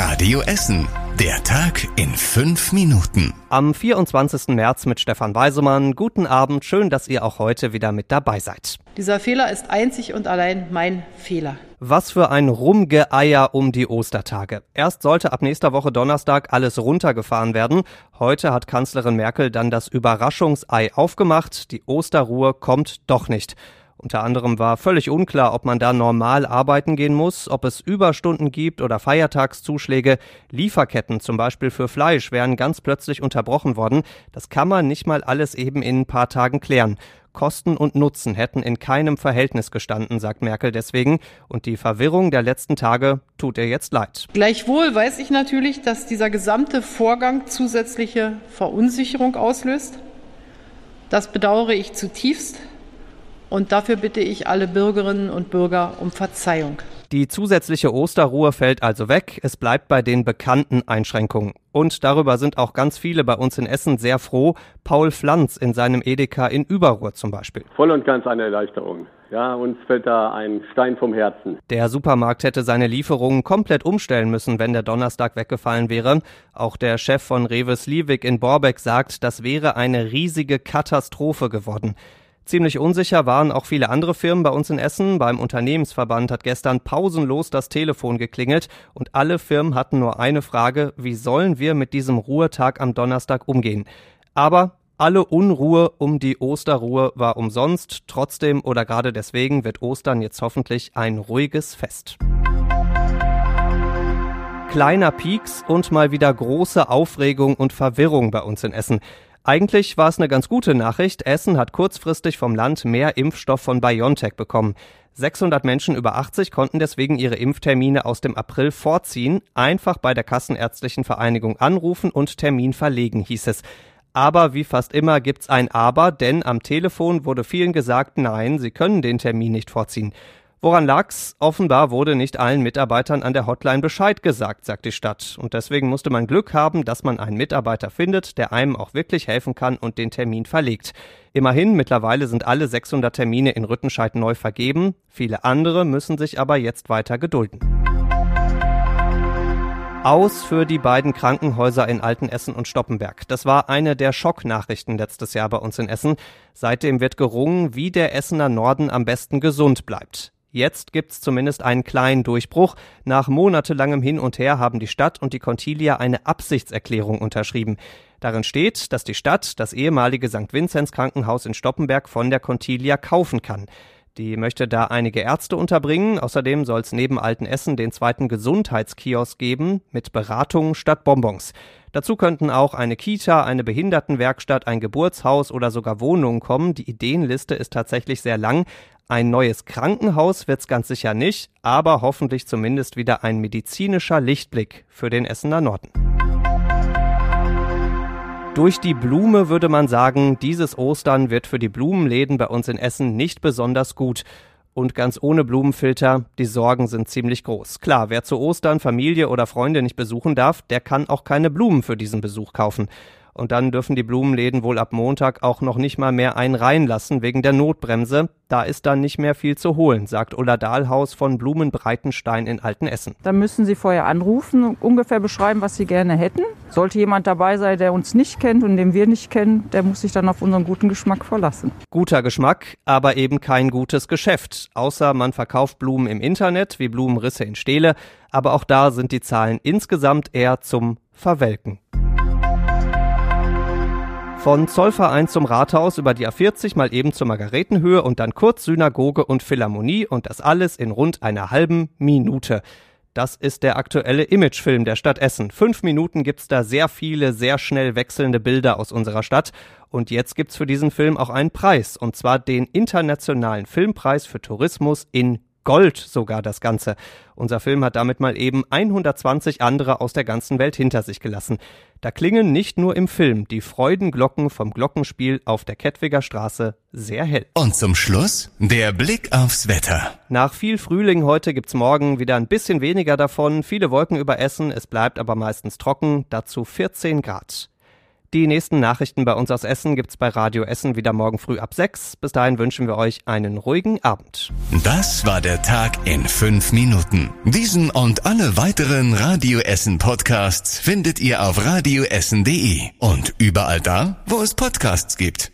Radio Essen. Der Tag in fünf Minuten. Am 24. März mit Stefan Weisemann. Guten Abend. Schön, dass ihr auch heute wieder mit dabei seid. Dieser Fehler ist einzig und allein mein Fehler. Was für ein Rumgeeier um die Ostertage. Erst sollte ab nächster Woche Donnerstag alles runtergefahren werden. Heute hat Kanzlerin Merkel dann das Überraschungsei aufgemacht. Die Osterruhe kommt doch nicht. Unter anderem war völlig unklar, ob man da normal arbeiten gehen muss, ob es Überstunden gibt oder Feiertagszuschläge. Lieferketten zum Beispiel für Fleisch wären ganz plötzlich unterbrochen worden. Das kann man nicht mal alles eben in ein paar Tagen klären. Kosten und Nutzen hätten in keinem Verhältnis gestanden, sagt Merkel deswegen. Und die Verwirrung der letzten Tage tut ihr jetzt leid. Gleichwohl weiß ich natürlich, dass dieser gesamte Vorgang zusätzliche Verunsicherung auslöst. Das bedauere ich zutiefst. Und dafür bitte ich alle Bürgerinnen und Bürger um Verzeihung. Die zusätzliche Osterruhe fällt also weg. Es bleibt bei den bekannten Einschränkungen. Und darüber sind auch ganz viele bei uns in Essen sehr froh. Paul Pflanz in seinem Edeka in Überruhr zum Beispiel. Voll und ganz eine Erleichterung. Ja, uns fällt da ein Stein vom Herzen. Der Supermarkt hätte seine Lieferungen komplett umstellen müssen, wenn der Donnerstag weggefallen wäre. Auch der Chef von Rewe Sliewig in Borbeck sagt, das wäre eine riesige Katastrophe geworden. Ziemlich unsicher waren auch viele andere Firmen bei uns in Essen. Beim Unternehmensverband hat gestern pausenlos das Telefon geklingelt und alle Firmen hatten nur eine Frage, wie sollen wir mit diesem Ruhetag am Donnerstag umgehen? Aber alle Unruhe um die Osterruhe war umsonst. Trotzdem oder gerade deswegen wird Ostern jetzt hoffentlich ein ruhiges Fest. Kleiner Pieks und mal wieder große Aufregung und Verwirrung bei uns in Essen. Eigentlich war es eine ganz gute Nachricht. Essen hat kurzfristig vom Land mehr Impfstoff von BioNTech bekommen. 600 Menschen über 80 konnten deswegen ihre Impftermine aus dem April vorziehen. Einfach bei der Kassenärztlichen Vereinigung anrufen und Termin verlegen, hieß es. Aber wie fast immer gibt's ein Aber, denn am Telefon wurde vielen gesagt, nein, sie können den Termin nicht vorziehen. Woran lag's? Offenbar wurde nicht allen Mitarbeitern an der Hotline Bescheid gesagt, sagt die Stadt. Und deswegen musste man Glück haben, dass man einen Mitarbeiter findet, der einem auch wirklich helfen kann und den Termin verlegt. Immerhin, mittlerweile sind alle 600 Termine in Rüttenscheid neu vergeben. Viele andere müssen sich aber jetzt weiter gedulden. Aus für die beiden Krankenhäuser in Altenessen und Stoppenberg. Das war eine der Schocknachrichten letztes Jahr bei uns in Essen. Seitdem wird gerungen, wie der Essener Norden am besten gesund bleibt. Jetzt gibt's zumindest einen kleinen Durchbruch. Nach monatelangem Hin und Her haben die Stadt und die Contilia eine Absichtserklärung unterschrieben. Darin steht, dass die Stadt das ehemalige St. Vinzenz Krankenhaus in Stoppenberg von der Contilia kaufen kann. Die möchte da einige Ärzte unterbringen. Außerdem soll es neben Altenessen den zweiten Gesundheitskiosk geben mit Beratungen statt Bonbons. Dazu könnten auch eine Kita, eine Behindertenwerkstatt, ein Geburtshaus oder sogar Wohnungen kommen. Die Ideenliste ist tatsächlich sehr lang. Ein neues Krankenhaus wird's ganz sicher nicht, aber hoffentlich zumindest wieder ein medizinischer Lichtblick für den Essener Norden. Durch die Blume würde man sagen, dieses Ostern wird für die Blumenläden bei uns in Essen nicht besonders gut. Und ganz ohne Blumenfilter, die Sorgen sind ziemlich groß. Klar, wer zu Ostern Familie oder Freunde nicht besuchen darf, der kann auch keine Blumen für diesen Besuch kaufen. Und dann dürfen die Blumenläden wohl ab Montag auch noch nicht mal mehr einen reinlassen wegen der Notbremse. Da ist dann nicht mehr viel zu holen, sagt Ulla Dahlhaus von Blumenbreitenstein in Altenessen. Da müssen Sie vorher anrufen und ungefähr beschreiben, was Sie gerne hätten. Sollte jemand dabei sein, der uns nicht kennt und den wir nicht kennen, der muss sich dann auf unseren guten Geschmack verlassen. Guter Geschmack, aber eben kein gutes Geschäft. Außer man verkauft Blumen im Internet, wie Blumenrisse in Stele. Aber auch da sind die Zahlen insgesamt eher zum Verwelken. Von Zollverein zum Rathaus über die A40 mal eben zur Margaretenhöhe und dann kurz Synagoge und Philharmonie und das alles in rund einer halben Minute. Das ist der aktuelle Imagefilm der Stadt Essen. Fünf Minuten gibt's da sehr viele, sehr schnell wechselnde Bilder aus unserer Stadt. Und jetzt gibt's für diesen Film auch einen Preis. Und zwar den Internationalen Filmpreis für Tourismus in Gold sogar das Ganze. Unser Film hat damit mal eben 120 andere aus der ganzen Welt hinter sich gelassen. Da klingen nicht nur im Film die Freudenglocken vom Glockenspiel auf der Kettwiger Straße sehr hell. Und zum Schluss der Blick aufs Wetter. Nach viel Frühling heute gibt's morgen wieder ein bisschen weniger davon, viele Wolken über Essen, es bleibt aber meistens trocken, dazu 14 Grad. Die nächsten Nachrichten bei uns aus Essen gibt's bei Radio Essen wieder morgen früh ab 6. Bis dahin wünschen wir euch einen ruhigen Abend. Das war der Tag in fünf Minuten. Diesen und alle weiteren Radio Essen Podcasts findet ihr auf radioessen.de und überall da, wo es Podcasts gibt.